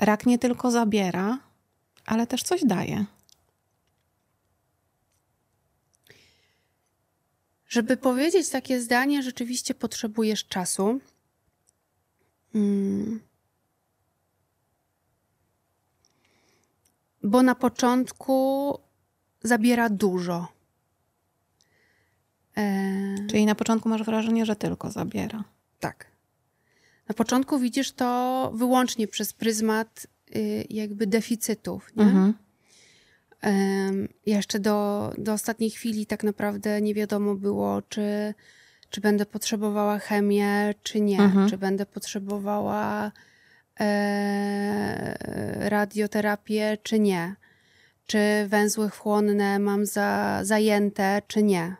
rak nie tylko zabiera, ale też coś daje. Żeby powiedzieć takie zdanie, rzeczywiście potrzebujesz czasu. Hmm. Bo na początku zabiera dużo. E... Czyli na początku masz wrażenie, że tylko zabiera. Tak. Na początku widzisz to wyłącznie przez pryzmat y, jakby deficytów. Nie? Mhm. Jeszcze do, do ostatniej chwili tak naprawdę nie wiadomo było, czy, czy będę potrzebowała chemię, czy nie. Mhm. Czy będę potrzebowała e, radioterapię, czy nie. Czy węzły chłonne mam za, zajęte, czy nie.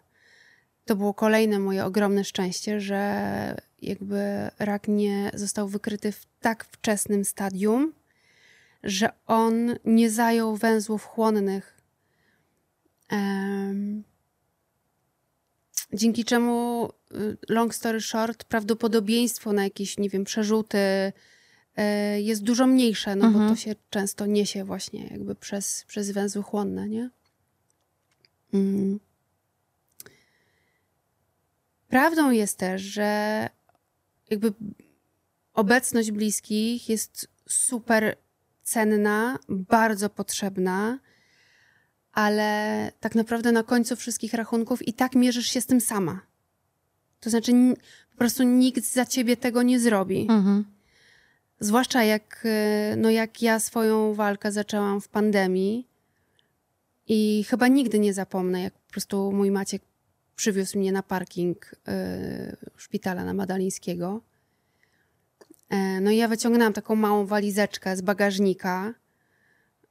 To było kolejne moje ogromne szczęście, że jakby rak nie został wykryty w tak wczesnym stadium, że on nie zajął węzłów chłonnych. Um, dzięki czemu, y, long story short, prawdopodobieństwo na jakieś, nie wiem, przerzuty y, jest dużo mniejsze, no mhm. bo to się często niesie właśnie jakby przez, przez węzły chłonne, nie? Mm. Prawdą jest też, że jakby obecność bliskich jest super cenna, bardzo potrzebna, ale tak naprawdę na końcu wszystkich rachunków i tak mierzysz się z tym sama. To znaczy, po prostu nikt za ciebie tego nie zrobi. Mhm. Zwłaszcza jak, y, no jak ja swoją walkę zaczęłam w pandemii i chyba nigdy nie zapomnę, jak po prostu mój Maciek przywiózł mnie na parking y, szpitala na Madalińskiego. E, no i ja wyciągnęłam taką małą walizeczkę z bagażnika.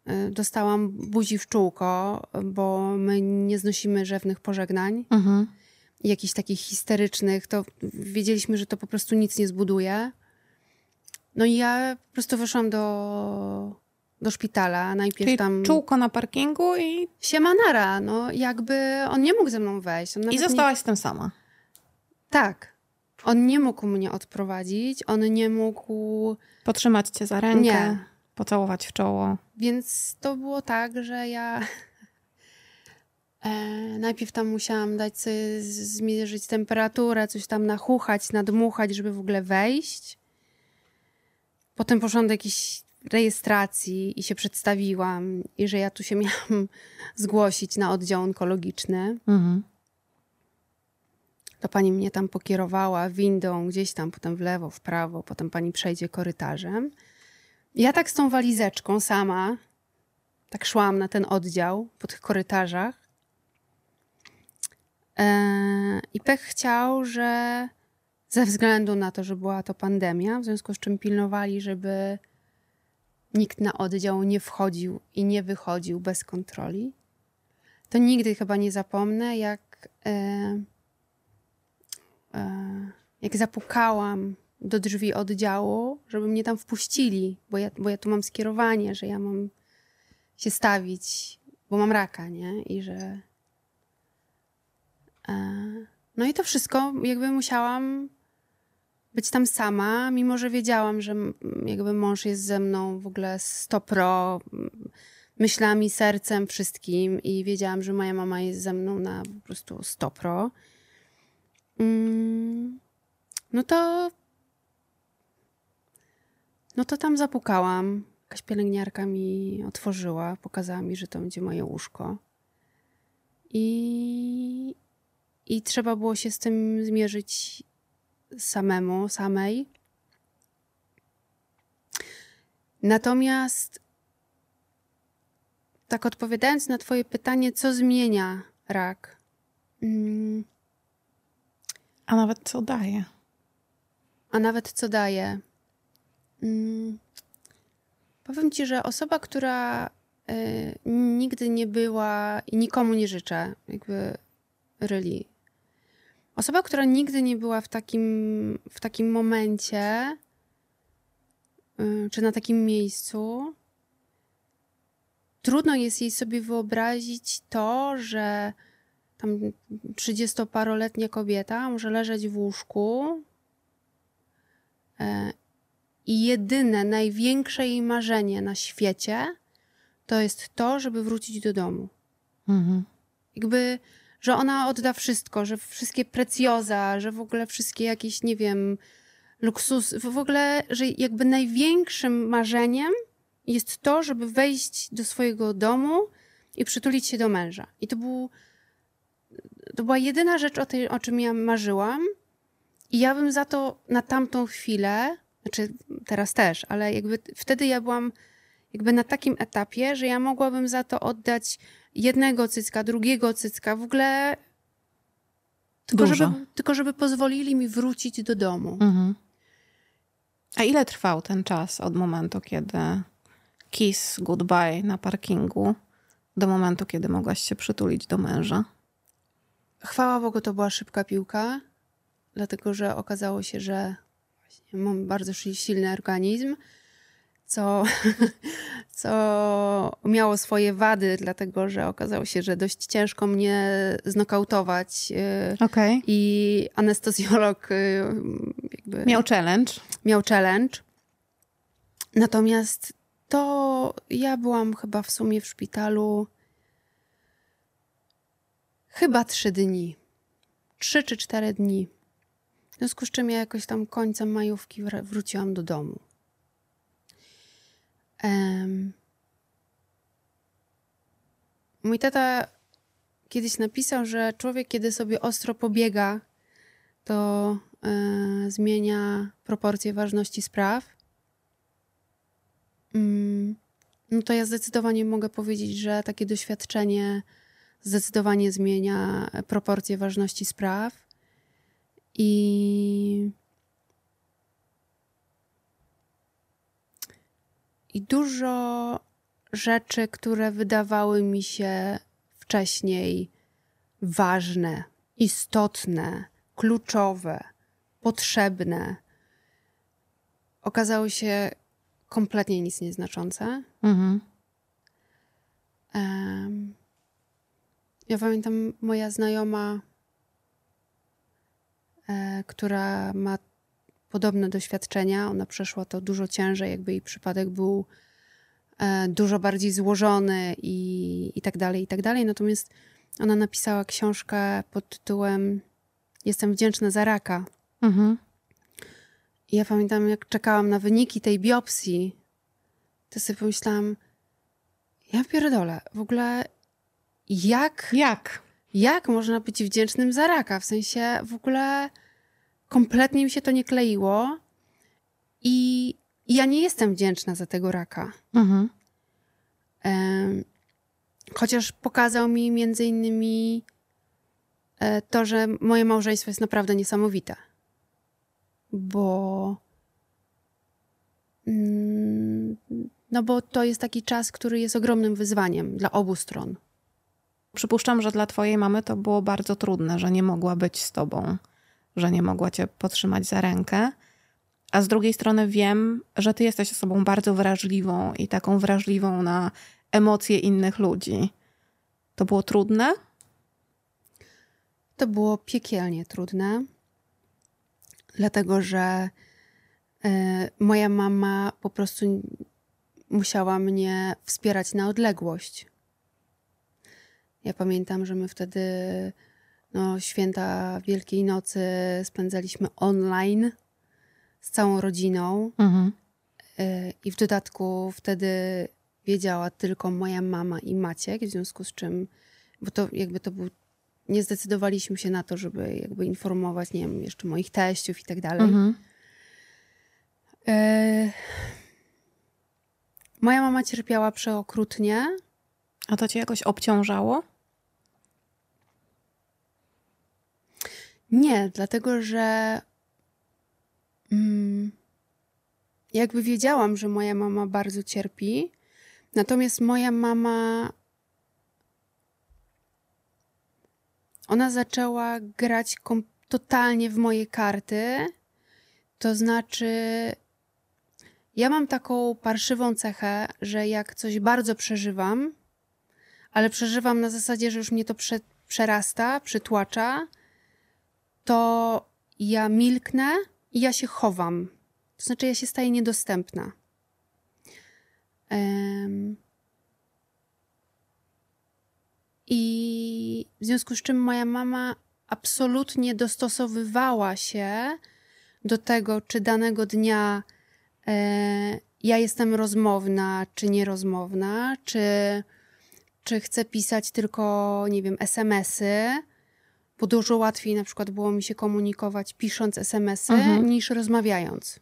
E, dostałam buzi w czółko, bo my nie znosimy rzewnych pożegnań. Mhm. Jakichś takich histerycznych, to wiedzieliśmy, że to po prostu nic nie zbuduje. No i ja po prostu wyszłam do, do szpitala. Najpierw Czyli tam. Czółko na parkingu i. Siemanara, no jakby on nie mógł ze mną wejść. I zostałaś nie... z tym sama. Tak. On nie mógł mnie odprowadzić, on nie mógł. Potrzymać cię za rękę, nie. pocałować w czoło. Więc to było tak, że ja. E, najpierw tam musiałam dać sobie zmierzyć temperaturę, coś tam nachuchać, nadmuchać, żeby w ogóle wejść. Potem poszłam do jakiejś rejestracji i się przedstawiłam, i że ja tu się miałam zgłosić na oddział onkologiczny. Mhm to pani mnie tam pokierowała windą gdzieś tam, potem w lewo, w prawo, potem pani przejdzie korytarzem. Ja tak z tą walizeczką sama, tak szłam na ten oddział po tych korytarzach. Eee, I pech chciał, że ze względu na to, że była to pandemia, w związku z czym pilnowali, żeby nikt na oddział nie wchodził i nie wychodził bez kontroli, to nigdy chyba nie zapomnę, jak. E, E, jak zapukałam do drzwi oddziału, żeby mnie tam wpuścili, bo ja, bo ja tu mam skierowanie, że ja mam się stawić, bo mam raka, nie? I że. E, no i to wszystko jakby musiałam być tam sama, mimo że wiedziałam, że jakby mąż jest ze mną w ogóle 100 pro, myślami, sercem, wszystkim i wiedziałam, że moja mama jest ze mną na po prostu 100 pro. Mm, no to. No to tam zapukałam. Jakaś pielęgniarka mi otworzyła, pokazała mi, że to będzie moje łóżko. I, i trzeba było się z tym zmierzyć samemu, samej. Natomiast, tak odpowiadając na Twoje pytanie, co zmienia rak? Hmm a nawet co daje. A nawet co daje. Hmm. Powiem ci, że osoba, która y, nigdy nie była i nikomu nie życzę, jakby really. Osoba, która nigdy nie była w takim, w takim momencie, y, czy na takim miejscu, trudno jest jej sobie wyobrazić to, że tam trzydziestoparoletnia kobieta może leżeć w łóżku e, i jedyne, największe jej marzenie na świecie to jest to, żeby wrócić do domu. Mhm. Jakby, że ona odda wszystko, że wszystkie precjoza, że w ogóle wszystkie jakieś, nie wiem, luksus, w ogóle, że jakby największym marzeniem jest to, żeby wejść do swojego domu i przytulić się do męża. I to był, to była jedyna rzecz, o, tej, o czym ja marzyłam. I ja bym za to na tamtą chwilę, znaczy teraz też, ale jakby wtedy ja byłam jakby na takim etapie, że ja mogłabym za to oddać jednego cycka, drugiego cycka, w ogóle tylko Dużo. żeby, tylko żeby pozwolili mi wrócić do domu. Mhm. A ile trwał ten czas od momentu, kiedy kiss goodbye na parkingu, do momentu, kiedy mogłaś się przytulić do męża? Chwała Bogu, to była szybka piłka, dlatego że okazało się, że mam bardzo silny organizm, co, co miało swoje wady, dlatego że okazało się, że dość ciężko mnie znokautować. y, Okej. I anestezjolog y, jakby Miał challenge. miał challenge. Natomiast to ja byłam chyba w sumie w szpitalu chyba trzy dni. Trzy czy cztery dni. W związku z czym ja jakoś tam końcem majówki wr- wróciłam do domu. Em, Mój tata kiedyś napisał, że człowiek, kiedy sobie ostro pobiega, to e, zmienia proporcje ważności spraw. Mm, no to ja zdecydowanie mogę powiedzieć, że takie doświadczenie zdecydowanie zmienia proporcje ważności spraw. I, i dużo rzeczy, które wydawały mi się wcześniej ważne, istotne, kluczowe, potrzebne, okazały się kompletnie nic nieznaczące. Mhm. Em, ja pamiętam moja znajoma, e, która ma podobne doświadczenia. Ona przeszła to dużo ciężej, jakby jej przypadek był e, dużo bardziej złożony i, i tak dalej, i tak dalej. Natomiast ona napisała książkę pod tytułem Jestem wdzięczna za raka. Mhm. I ja pamiętam, jak czekałam na wyniki tej biopsji, to sobie pomyślałam, ja pierdolę, w ogóle jak, Jak? jak można być wdzięcznym za raka? W sensie w ogóle kompletnie mi się to nie kleiło i ja nie jestem wdzięczna za tego raka. Mhm. Chociaż pokazał mi między innymi e, to, że moje małżeństwo jest naprawdę niesamowite. Bo. mm, No, bo to jest taki czas, który jest ogromnym wyzwaniem dla obu stron. Przypuszczam, że dla twojej mamy to było bardzo trudne, że nie mogła być z tobą, że nie mogła cię potrzymać za rękę. A z drugiej strony wiem, że ty jesteś osobą bardzo wrażliwą i taką wrażliwą na emocje innych ludzi. To było trudne? To było piekielnie trudne, dlatego że e, moja mama po prostu musiała mnie wspierać na odległość. Ja pamiętam, że my wtedy no, święta Wielkiej Nocy spędzaliśmy online z całą rodziną. Mhm. E, I w dodatku wtedy wiedziała tylko moja mama i Maciek, w związku z czym, bo to jakby to był, nie zdecydowaliśmy się na to, żeby jakby informować, nie wiem, jeszcze moich teściów i tak dalej. Mhm. E, Moja mama cierpiała przeokrutnie. A to cię jakoś obciążało? Nie, dlatego że mm, jakby wiedziałam, że moja mama bardzo cierpi. Natomiast moja mama. Ona zaczęła grać kom- totalnie w moje karty. To znaczy, ja mam taką parszywą cechę, że jak coś bardzo przeżywam, ale przeżywam na zasadzie, że już mnie to prze- przerasta, przytłacza, to ja milknę i ja się chowam. To znaczy, ja się staję niedostępna. Um, I w związku z czym moja mama absolutnie dostosowywała się do tego, czy danego dnia e, ja jestem rozmowna, czy nierozmowna, czy, czy chcę pisać tylko, nie wiem, SMS-y, bo dużo łatwiej na przykład było mi się komunikować pisząc SMS-y mhm. niż rozmawiając.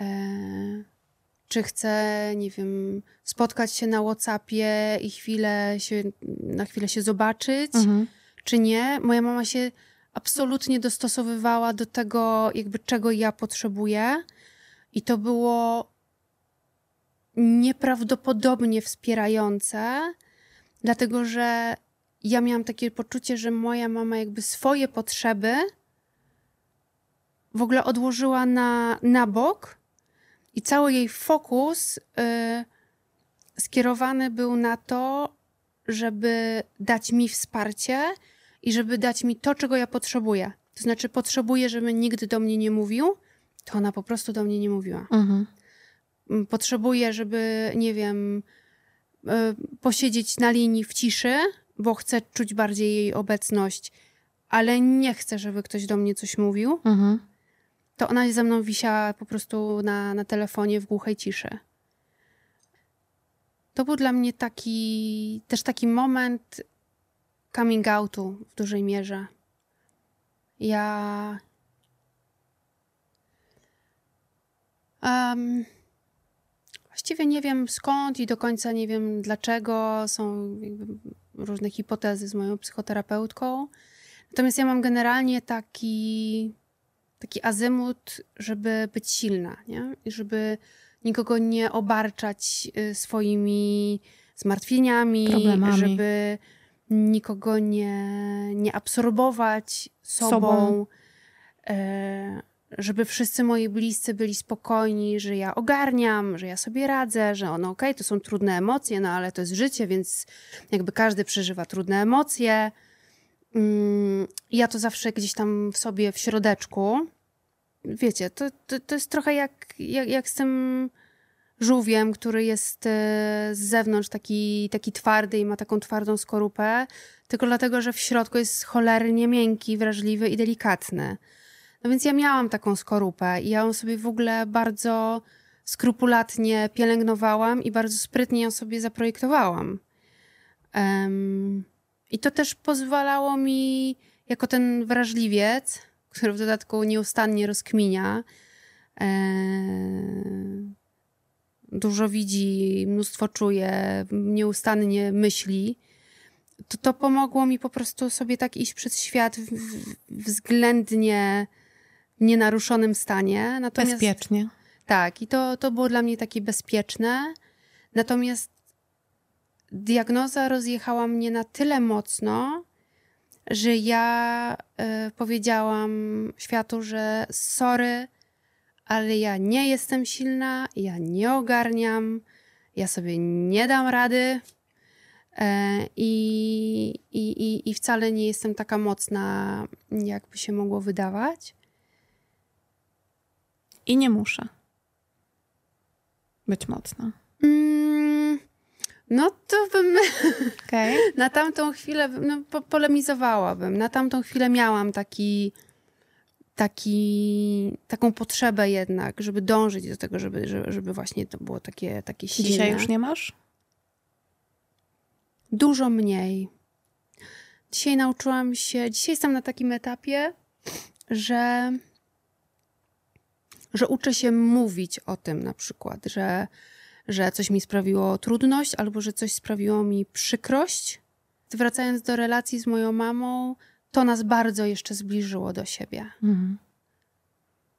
E, czy chcę, nie wiem, spotkać się na WhatsAppie i chwilę się, na chwilę się zobaczyć, mhm. czy nie. Moja mama się absolutnie dostosowywała do tego, jakby czego ja potrzebuję. I to było nieprawdopodobnie wspierające, dlatego że ja miałam takie poczucie, że moja mama jakby swoje potrzeby w ogóle odłożyła na, na bok i cały jej fokus y, skierowany był na to, żeby dać mi wsparcie i żeby dać mi to, czego ja potrzebuję. To znaczy, potrzebuję, żeby nigdy do mnie nie mówił, to ona po prostu do mnie nie mówiła. Mhm. Mm, potrzebuję, żeby, nie wiem, y, posiedzieć na linii w ciszy, bo chcę czuć bardziej jej obecność, ale nie chcę, żeby ktoś do mnie coś mówił. Mhm to ona ze mną wisiała po prostu na, na telefonie w głuchej ciszy. To był dla mnie taki, też taki moment coming outu w dużej mierze. Ja. Um, właściwie nie wiem skąd i do końca nie wiem dlaczego. Są różne hipotezy z moją psychoterapeutką. Natomiast ja mam generalnie taki taki azymut, żeby być silna, nie? I żeby nikogo nie obarczać y, swoimi zmartwieniami, Problemami. żeby nikogo nie, nie absorbować sobą, sobą. E, żeby wszyscy moi bliscy byli spokojni, że ja ogarniam, że ja sobie radzę, że ono okej, okay, to są trudne emocje, no ale to jest życie, więc jakby każdy przeżywa trudne emocje. Mm, ja to zawsze gdzieś tam w sobie w środeczku wiecie, to, to, to jest trochę jak, jak, jak z tym żółwiem, który jest e, z zewnątrz taki, taki twardy i ma taką twardą skorupę, tylko dlatego, że w środku jest cholernie miękki, wrażliwy i delikatny. No więc ja miałam taką skorupę i ja ją sobie w ogóle bardzo skrupulatnie pielęgnowałam i bardzo sprytnie ją sobie zaprojektowałam. Um, I to też pozwalało mi, jako ten wrażliwiec, który w dodatku nieustannie rozkminia. E, dużo widzi, mnóstwo czuje, nieustannie myśli. To, to pomogło mi po prostu sobie tak iść przez świat w, w względnie nienaruszonym stanie. Natomiast, Bezpiecznie. Tak, i to, to było dla mnie takie bezpieczne. Natomiast diagnoza rozjechała mnie na tyle mocno, że ja y, powiedziałam światu, że sorry, ale ja nie jestem silna, ja nie ogarniam, ja sobie nie dam rady e, i, i, i wcale nie jestem taka mocna, jakby się mogło wydawać. I nie muszę być mocna. Mm, no to bym okay. na tamtą chwilę no, po polemizowałabym. Na tamtą chwilę miałam taki, taki, taką potrzebę jednak, żeby dążyć do tego, żeby, żeby, żeby właśnie to było takie, takie silne. Dzisiaj już nie masz? Dużo mniej. Dzisiaj nauczyłam się, dzisiaj jestem na takim etapie, że, że uczę się mówić o tym na przykład, że że coś mi sprawiło trudność albo że coś sprawiło mi przykrość. Wracając do relacji z moją mamą, to nas bardzo jeszcze zbliżyło do siebie. Mhm.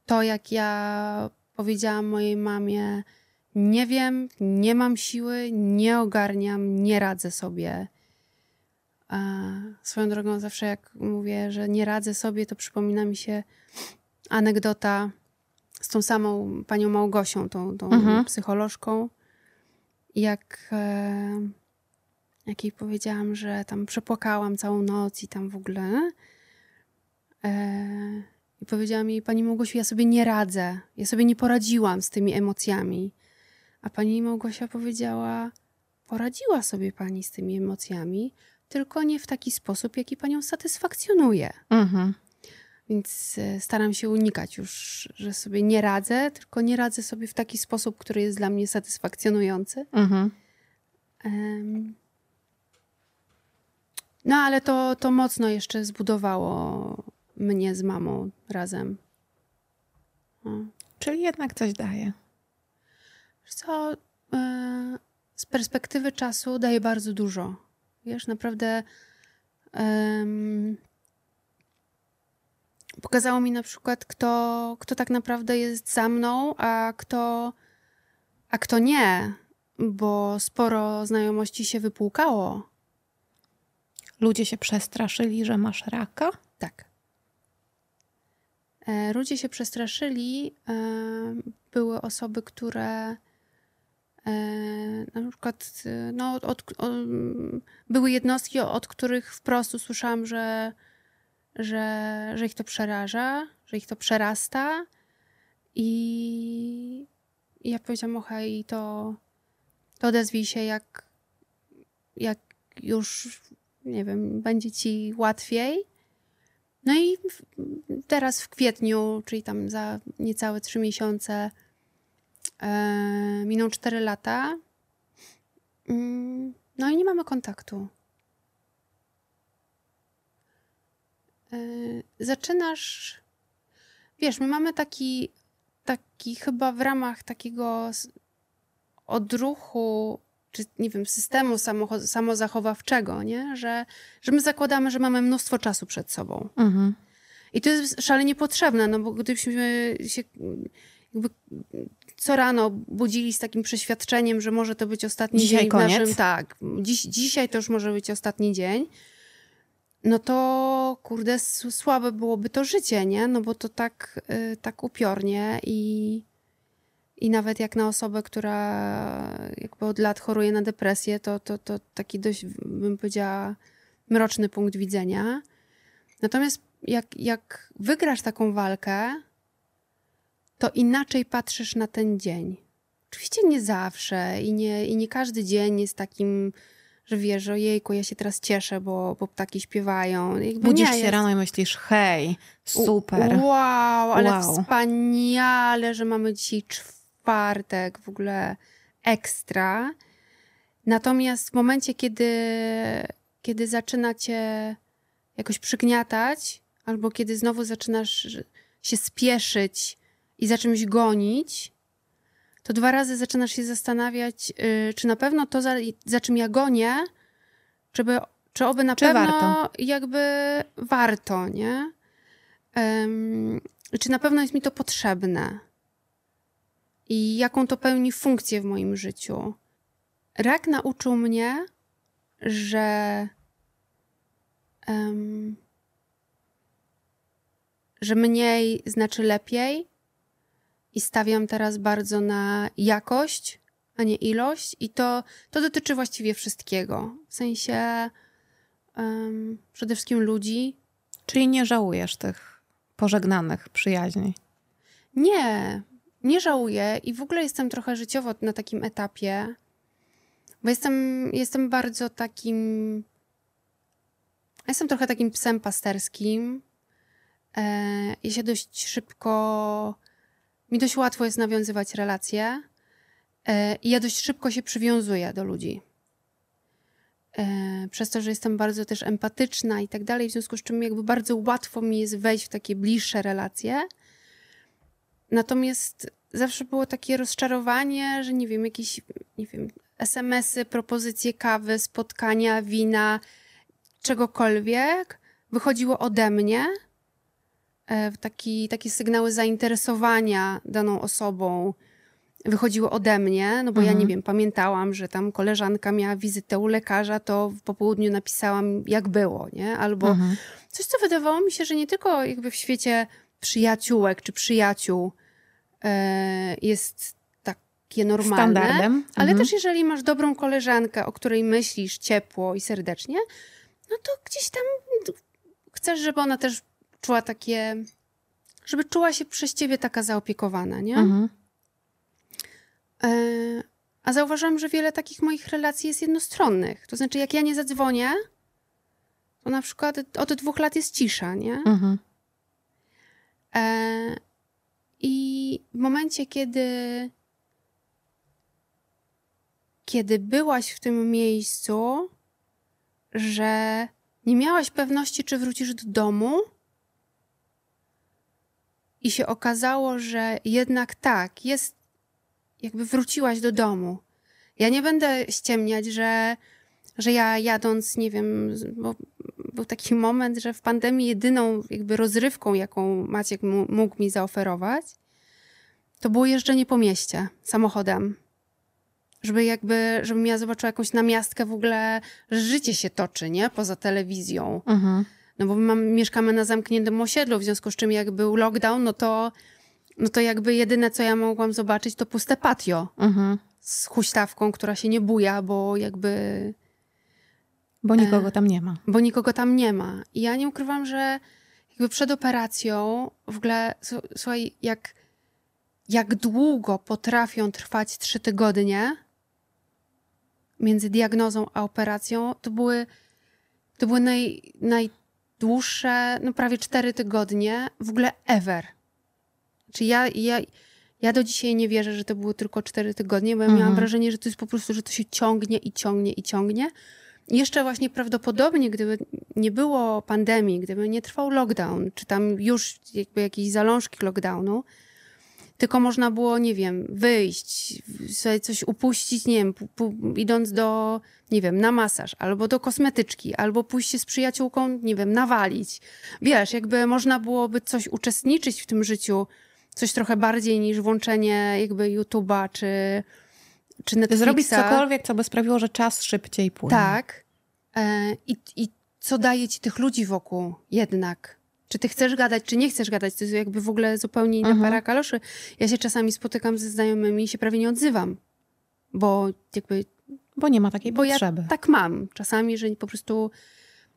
To, jak ja powiedziałam mojej mamie, nie wiem, nie mam siły, nie ogarniam, nie radzę sobie. A swoją drogą, zawsze jak mówię, że nie radzę sobie, to przypomina mi się anegdota z tą samą panią Małgosią, tą, tą mhm. psycholożką, jak, e, jak jej powiedziałam, że tam przepłakałam całą noc i tam w ogóle. E, I powiedziała mi, pani Małgosiu, ja sobie nie radzę. Ja sobie nie poradziłam z tymi emocjami. A pani Małgosia powiedziała, poradziła sobie pani z tymi emocjami, tylko nie w taki sposób, jaki panią satysfakcjonuje. Mhm. Więc e, staram się unikać już, że sobie nie radzę, tylko nie radzę sobie w taki sposób, który jest dla mnie satysfakcjonujący. Mhm. Em, No, ale to, to mocno jeszcze zbudowało mnie z mamą razem. No. Czyli jednak coś daje. Co, e, z perspektywy czasu daje bardzo dużo. Wiesz, naprawdę em, pokazało mi na przykład, kto, kto tak naprawdę jest za mną, a kto, a kto nie, bo sporo znajomości się wypłukało. Ludzie się przestraszyli, że masz raka? Tak. E, Ludzie się przestraszyli. e, Były osoby, które e, na przykład no, od, o, były jednostki, od których wprost usłyszałam, że, że, że ich to przeraża, że ich to przerasta. I, ja powiedziałam, okej, to, to odezwij się, jak, jak już, nie wiem, będzie ci łatwiej. No i teraz w kwietniu, czyli tam za niecałe trzy miesiące, e, miną cztery lata. Mm, No i nie mamy kontaktu. E, Zaczynasz. Wiesz, my mamy taki, taki chyba w ramach takiego odruchu, czy nie wiem, systemu samozachowawczego, nie? Że, że my zakładamy, że mamy mnóstwo czasu przed sobą. Mhm. I to jest szalenie potrzebne, no bo gdybyśmy się jakby co rano budzili z takim przeświadczeniem, że może to być ostatni Dzisiaj dzień koniec. naszym... Tak, dziś, dzisiaj to już może być ostatni dzień. No to kurde, słabe byłoby to życie, nie? No bo to tak, y, tak upiornie i, i nawet jak na osobę, która jakby od lat choruje na depresję, to, to, to taki dość, bym powiedziała, mroczny punkt widzenia. Natomiast jak, jak wygrasz taką walkę, to inaczej patrzysz na ten dzień. Oczywiście nie zawsze i nie, i nie każdy dzień jest takim, że wiesz, ojejku, ja się teraz cieszę, bo, bo ptaki śpiewają. Jakby Budzisz się jest. rano i myślisz, hej, super. Wow, ale Wow. wspaniale, że mamy dzisiaj czwartek, w ogóle ekstra. Natomiast w momencie, kiedy, kiedy zaczyna cię jakoś przygniatać, albo kiedy znowu zaczynasz się spieszyć i za czymś gonić, to dwa razy zaczynasz się zastanawiać, y, czy na pewno to, za, za czym ja gonię, czy, by, czy oby na Czy pewno warto? jakby warto, nie? Czy na pewno jest mi to potrzebne? I jaką to pełni funkcję w moim życiu? Rak nauczył mnie, że że mniej znaczy lepiej i stawiam teraz bardzo na jakość, a nie ilość i to, to dotyczy właściwie wszystkiego. W sensie em, przede wszystkim ludzi. Czyli nie żałujesz tych pożegnanych przyjaźni. Nie, nie żałuję i w ogóle jestem trochę życiowo na takim etapie, bo jestem, jestem bardzo takim. Jestem trochę takim psem pasterskim. E, ja się dość szybko. Mi dość łatwo jest nawiązywać relacje. E, I ja dość szybko się przywiązuję do ludzi. E, przez to, że jestem bardzo też empatyczna i tak dalej, w związku z czym jakby bardzo łatwo mi jest wejść w takie bliższe relacje. Natomiast zawsze było takie rozczarowanie, że nie wiem, jakieś, nie wiem, SMS-y, propozycje kawy, spotkania, wina, czegokolwiek wychodziło ode mnie. E, Taki, takie sygnały zainteresowania daną osobą wychodziły ode mnie, no bo ja Mhm. nie wiem, pamiętałam, że tam koleżanka miała wizytę u lekarza, to po południu napisałam, jak było, nie? Albo Mhm. Coś, co wydawało mi się, że nie tylko jakby w świecie przyjaciółek czy przyjaciół e, jest takie normalne, Standardem. ale Mhm. też jeżeli masz dobrą koleżankę, o której myślisz ciepło i serdecznie, no to gdzieś tam chcesz, żeby ona też czuła takie żeby czuła się przez ciebie taka zaopiekowana, nie? Mhm. E, a zauważyłam, że wiele takich moich relacji jest jednostronnych. To znaczy, jak ja nie zadzwonię, to na przykład od dwóch lat jest cisza, nie? Mhm. E, I w momencie, kiedy kiedy byłaś w tym miejscu, że nie miałaś pewności, czy wrócisz do domu, i się okazało, że jednak tak, jest, jakby wróciłaś do domu. Ja nie będę ściemniać, że, że ja jadąc, nie wiem, bo był taki moment, że w pandemii jedyną jakby rozrywką, jaką Maciek mógł mi zaoferować, to było jeżdżenie po mieście samochodem żeby jakby, żebym ja zobaczyła jakąś namiastkę w ogóle, że życie się toczy, nie? Poza telewizją. Mhm. No bo my mam, mieszkamy na zamkniętym osiedlu, w związku z czym jak był lockdown, no to, no to jakby jedyne, co ja mogłam zobaczyć, to puste patio. Mhm. Z huśtawką, która się nie buja, bo jakby... Bo nikogo tam nie ma. Bo nikogo tam nie ma. I ja nie ukrywam, że jakby przed operacją w ogóle, słuchaj, jak, jak długo potrafią trwać trzy tygodnie, między diagnozą a operacją, to były, to były naj, najdłuższe, no prawie cztery tygodnie w ogóle ever. Czy ja, ja, ja do dzisiaj nie wierzę, że to były tylko cztery tygodnie, bo ja mhm. miałam wrażenie, że to jest po prostu, że to się ciągnie i ciągnie i ciągnie. I jeszcze właśnie prawdopodobnie, gdyby nie było pandemii, gdyby nie trwał lockdown, czy tam już jakby jakieś zalążki lockdownu, tylko można było, nie wiem, wyjść, sobie coś upuścić, nie wiem, idąc do, nie wiem, na masaż, albo do kosmetyczki, albo pójść się z przyjaciółką, nie wiem, nawalić. Wiesz, jakby można byłoby coś uczestniczyć w tym życiu, coś trochę bardziej niż włączenie jakby YouTube'a, czy, czy Netflixa. Zrobić cokolwiek, co by sprawiło, że czas szybciej płynie. Tak. E, I, I co daje ci tych ludzi wokół jednak czy ty chcesz gadać, czy nie chcesz gadać. To jest jakby w ogóle zupełnie inna mhm. para kaloszy. Ja się czasami spotykam ze znajomymi i się prawie nie odzywam, bo jakby... Bo nie ma takiej bo potrzeby. Ja tak mam czasami, że po prostu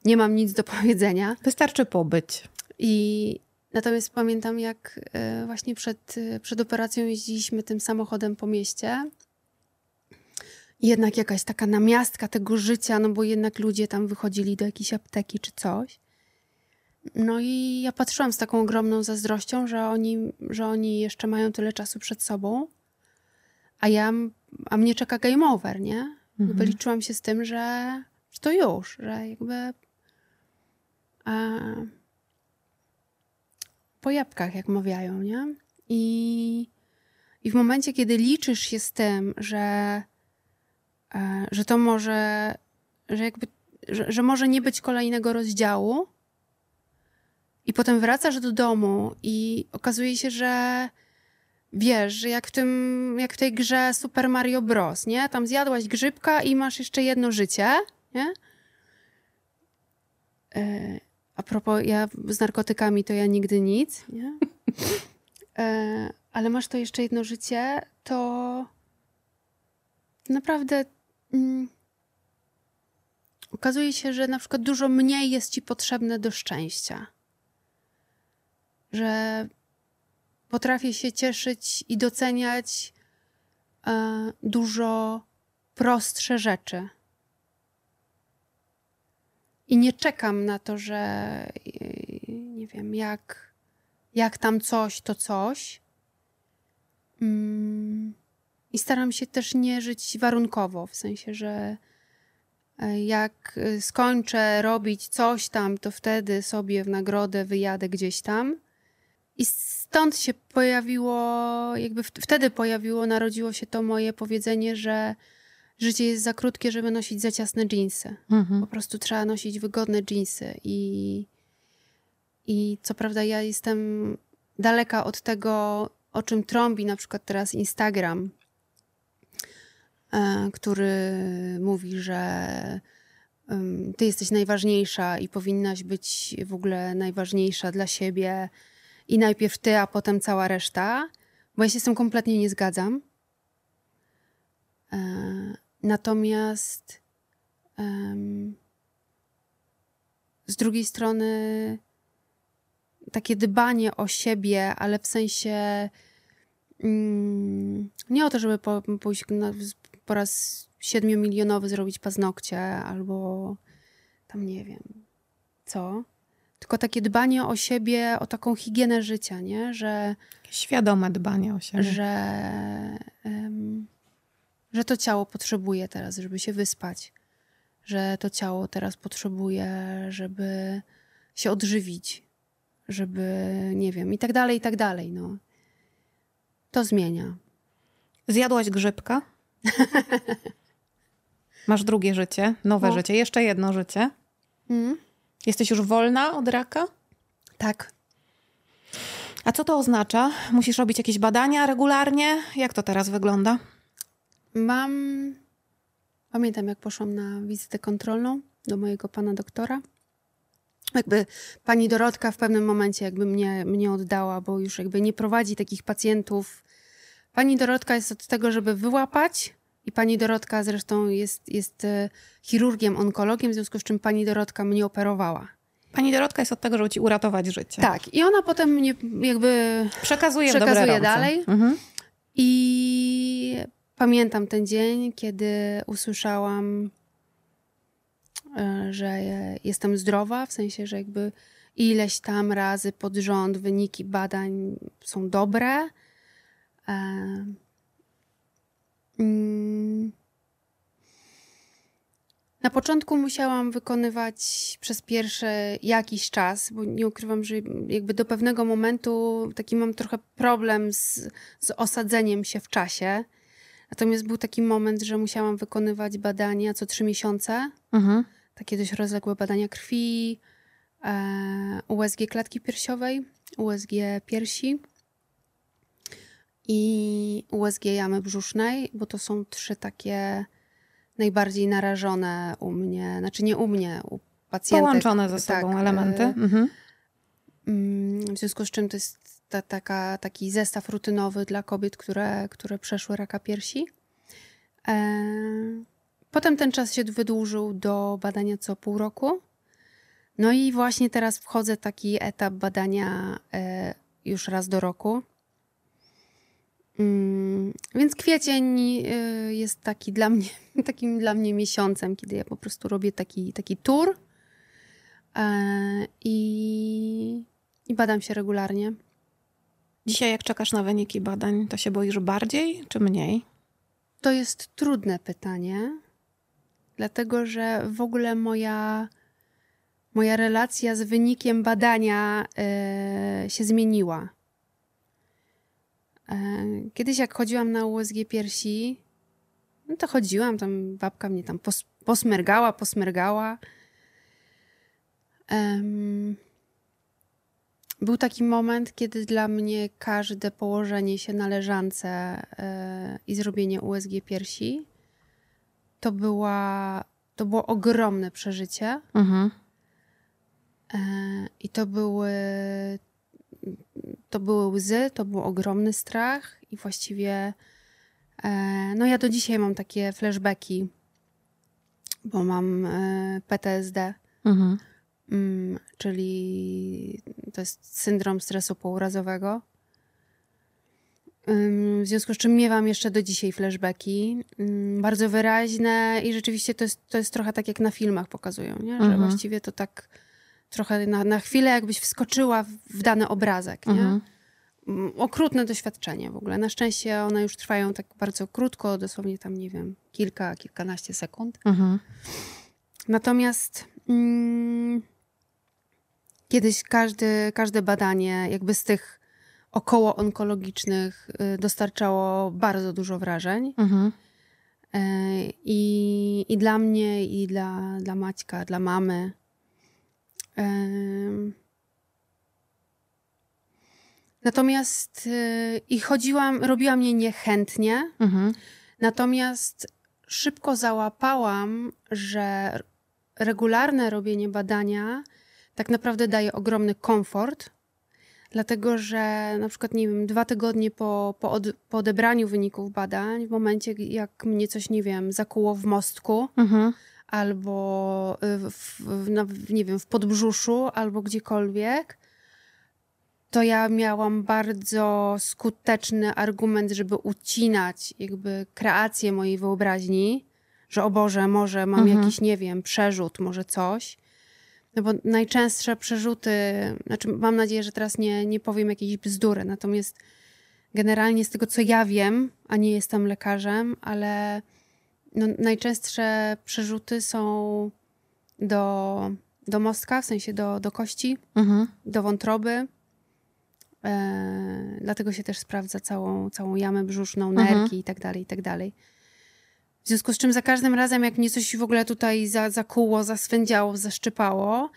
nie mam nic do powiedzenia. Wystarczy pobyć. I natomiast pamiętam, jak e, właśnie przed, e, przed operacją jeździliśmy tym samochodem po mieście. jednak jakaś taka namiastka tego życia, no bo jednak ludzie tam wychodzili do jakiejś apteki czy coś. No i ja patrzyłam z taką ogromną zazdrością, że oni, że oni jeszcze mają tyle czasu przed sobą, a ja, a mnie czeka game over, nie? Mhm. liczyłam się z tym, że, że to już, że jakby a, po jabłkach, jak mawiają, nie? I, I w momencie, kiedy liczysz się z tym, że, e, że to może, że jakby, że, że może nie być kolejnego rozdziału, i potem wracasz do domu i okazuje się, że wiesz, że jak w, tym, jak w tej grze Super Mario Bros., nie? Tam zjadłaś grzybka i masz jeszcze jedno życie, nie? E, a propos, ja z narkotykami to ja nigdy nic, nie? E, ale masz to jeszcze jedno życie, to naprawdę mm, okazuje się, że na przykład dużo mniej jest ci potrzebne do szczęścia że potrafię się cieszyć i doceniać e, dużo prostsze rzeczy. I nie czekam na to, że e, nie wiem, jak, jak tam coś, to coś. Mm, I staram się też nie żyć warunkowo, w sensie, że e, jak skończę robić coś tam, to wtedy sobie w nagrodę wyjadę gdzieś tam. I stąd się pojawiło, jakby wtedy pojawiło, narodziło się to moje powiedzenie, że życie jest za krótkie, żeby nosić za ciasne dżinsy. Mhm. Po prostu trzeba nosić wygodne dżinsy. I, I co prawda ja jestem daleka od tego, o czym trąbi na przykład teraz Instagram, e, który mówi, że ty jesteś najważniejsza i powinnaś być w ogóle najważniejsza dla siebie i najpierw ty, a potem cała reszta, bo ja się z tym kompletnie nie zgadzam. E, natomiast z drugiej strony takie dbanie o siebie, ale w sensie mm, nie o to, żeby po, pójść na, po raz siedmiomilionowy zrobić paznokcie albo tam nie wiem co, tylko takie dbanie o siebie, o taką higienę życia, nie? Że świadome dbanie o siebie. Że, um, że to ciało potrzebuje teraz, żeby się wyspać, że to ciało teraz potrzebuje, żeby się odżywić, żeby nie wiem, i tak dalej, i tak dalej. No. To zmienia. Zjadłaś grzybka? Masz drugie życie, nowe no. życie, jeszcze jedno życie. Mm. Jesteś już wolna od raka? Tak. A co to oznacza? Musisz robić jakieś badania regularnie? Jak to teraz wygląda? Mam. Pamiętam, jak poszłam na wizytę kontrolną do mojego pana doktora. Jakby pani Dorotka w pewnym momencie jakby mnie, mnie oddała, bo już jakby nie prowadzi takich pacjentów. Pani Dorotka jest od tego, żeby wyłapać, i pani Dorotka zresztą jest, jest e, chirurgiem, onkologiem, w związku z czym pani Dorotka mnie operowała. Pani Dorotka jest od tego, żeby ci uratować życie. Tak. I ona potem mnie jakby przekazuje, przekazuje dalej. Mhm. I pamiętam ten dzień, kiedy usłyszałam, e, że jestem zdrowa, w sensie, że jakby ileś tam razy pod rząd wyniki badań są dobre. Mm. Na początku musiałam wykonywać przez pierwszy jakiś czas, bo nie ukrywam, że jakby do pewnego momentu taki mam trochę problem z, z osadzeniem się w czasie. Natomiast był taki moment, że musiałam wykonywać badania co trzy miesiące. Mhm. Takie dość rozległe badania krwi, e, USG klatki piersiowej, USG piersi i USG jamy brzusznej, bo to są trzy takie najbardziej narażone u mnie, znaczy nie u mnie, u pacjentów. Połączone ze sobą tak, elementy. E, mhm. Mm, w związku z czym to jest ta, taka, taki zestaw rutynowy dla kobiet, które, które przeszły raka piersi. E, potem ten czas się wydłużył do badania co pół roku. No i właśnie teraz wchodzę w taki etap badania e, już raz do roku. Mm, więc kwiecień y, jest taki dla mnie, takim dla mnie miesiącem, kiedy ja po prostu robię taki, taki tour e, i, i badam się regularnie. Dzisiaj, jak czekasz na wyniki badań, to się boisz bardziej czy mniej? To jest trudne pytanie, dlatego że w ogóle moja, moja relacja z wynikiem badania y, się zmieniła. E, kiedyś jak chodziłam na USG piersi, no to chodziłam, tam babka mnie tam pos posmergała, posmergała. Um, był taki moment, kiedy dla mnie każde położenie się na leżance e, i zrobienie USG piersi to, była, to było ogromne przeżycie. Mhm. E, I to były to były łzy, to był ogromny strach i właściwie e, no ja do dzisiaj mam takie flashbacki, bo mam e, PTSD, mhm. mm, czyli to jest syndrom stresu pourazowego. W związku z czym miewam jeszcze do dzisiaj flashbacki, mm, bardzo wyraźne i rzeczywiście to jest, to jest trochę tak jak na filmach pokazują, nie? że mhm. właściwie to tak trochę na, na chwilę jakbyś wskoczyła w dany obrazek, nie? Mhm. Okrutne doświadczenie w ogóle. Na szczęście one już trwają tak bardzo krótko, dosłownie tam, nie wiem, kilka, kilkanaście sekund. Mhm. Natomiast mm, kiedyś każdy, każde badanie jakby z tych około onkologicznych y, dostarczało bardzo dużo wrażeń. Mhm. Y, I, I dla mnie, i dla, dla Maćka, dla mamy Natomiast y, i chodziłam, robiłam je niechętnie, mhm. natomiast szybko załapałam, że regularne robienie badania tak naprawdę daje ogromny komfort, dlatego że na przykład, nie wiem, dwa tygodnie po, po, od, po odebraniu wyników badań, w momencie jak mnie coś, nie wiem, zakuło w mostku, mhm albo y, w, nie wiem, w podbrzuszu, albo gdziekolwiek, to ja miałam bardzo skuteczny argument, żeby ucinać jakby kreację mojej wyobraźni, że o Boże, może mam Mhm. jakiś, nie wiem, przerzut, może coś. No bo najczęstsze przerzuty, znaczy mam nadzieję, że teraz nie, nie powiem jakiejś bzdury, natomiast generalnie z tego, co ja wiem, a nie jestem lekarzem, ale no, najczęstsze przerzuty są do, do mostka, w sensie do, do kości, Mhm. do wątroby. E, dlatego się też sprawdza całą, całą jamę brzuszną, nerki Mhm. i tak dalej, i tak dalej. W związku z czym za każdym razem, jak mnie coś w ogóle tutaj za, zakuło, zaswędziało, zaszczypało,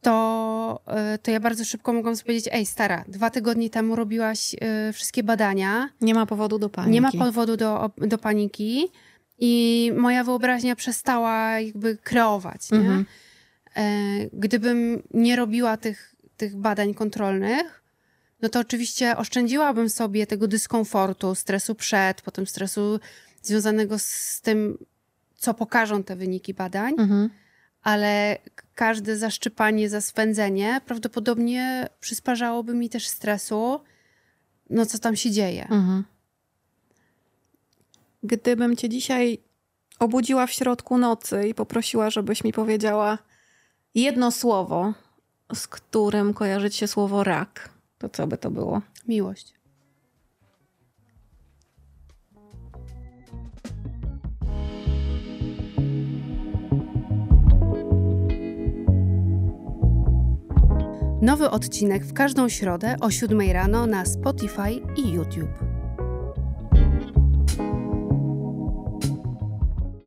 to, e, to ja bardzo szybko mogłam sobie powiedzieć, ej stara, dwa tygodnie temu robiłaś e, wszystkie badania, Nie ma powodu do paniki. nie ma powodu do, do paniki i moja wyobraźnia przestała jakby kreować. Nie? Mhm. E, Gdybym nie robiła tych, tych badań kontrolnych, no to oczywiście oszczędziłabym sobie tego dyskomfortu, stresu przed, potem stresu związanego z tym, co pokażą te wyniki badań, Mhm. ale każde zaszczypanie, zaswędzenie prawdopodobnie przysparzałoby mi też stresu, no co tam się dzieje. Mhm. Gdybym cię dzisiaj obudziła w środku nocy i poprosiła, żebyś mi powiedziała jedno słowo, z którym kojarzy się słowo rak, to co by to było? Miłość. Nowy odcinek w każdą środę o 7 rano na Spotify i YouTube.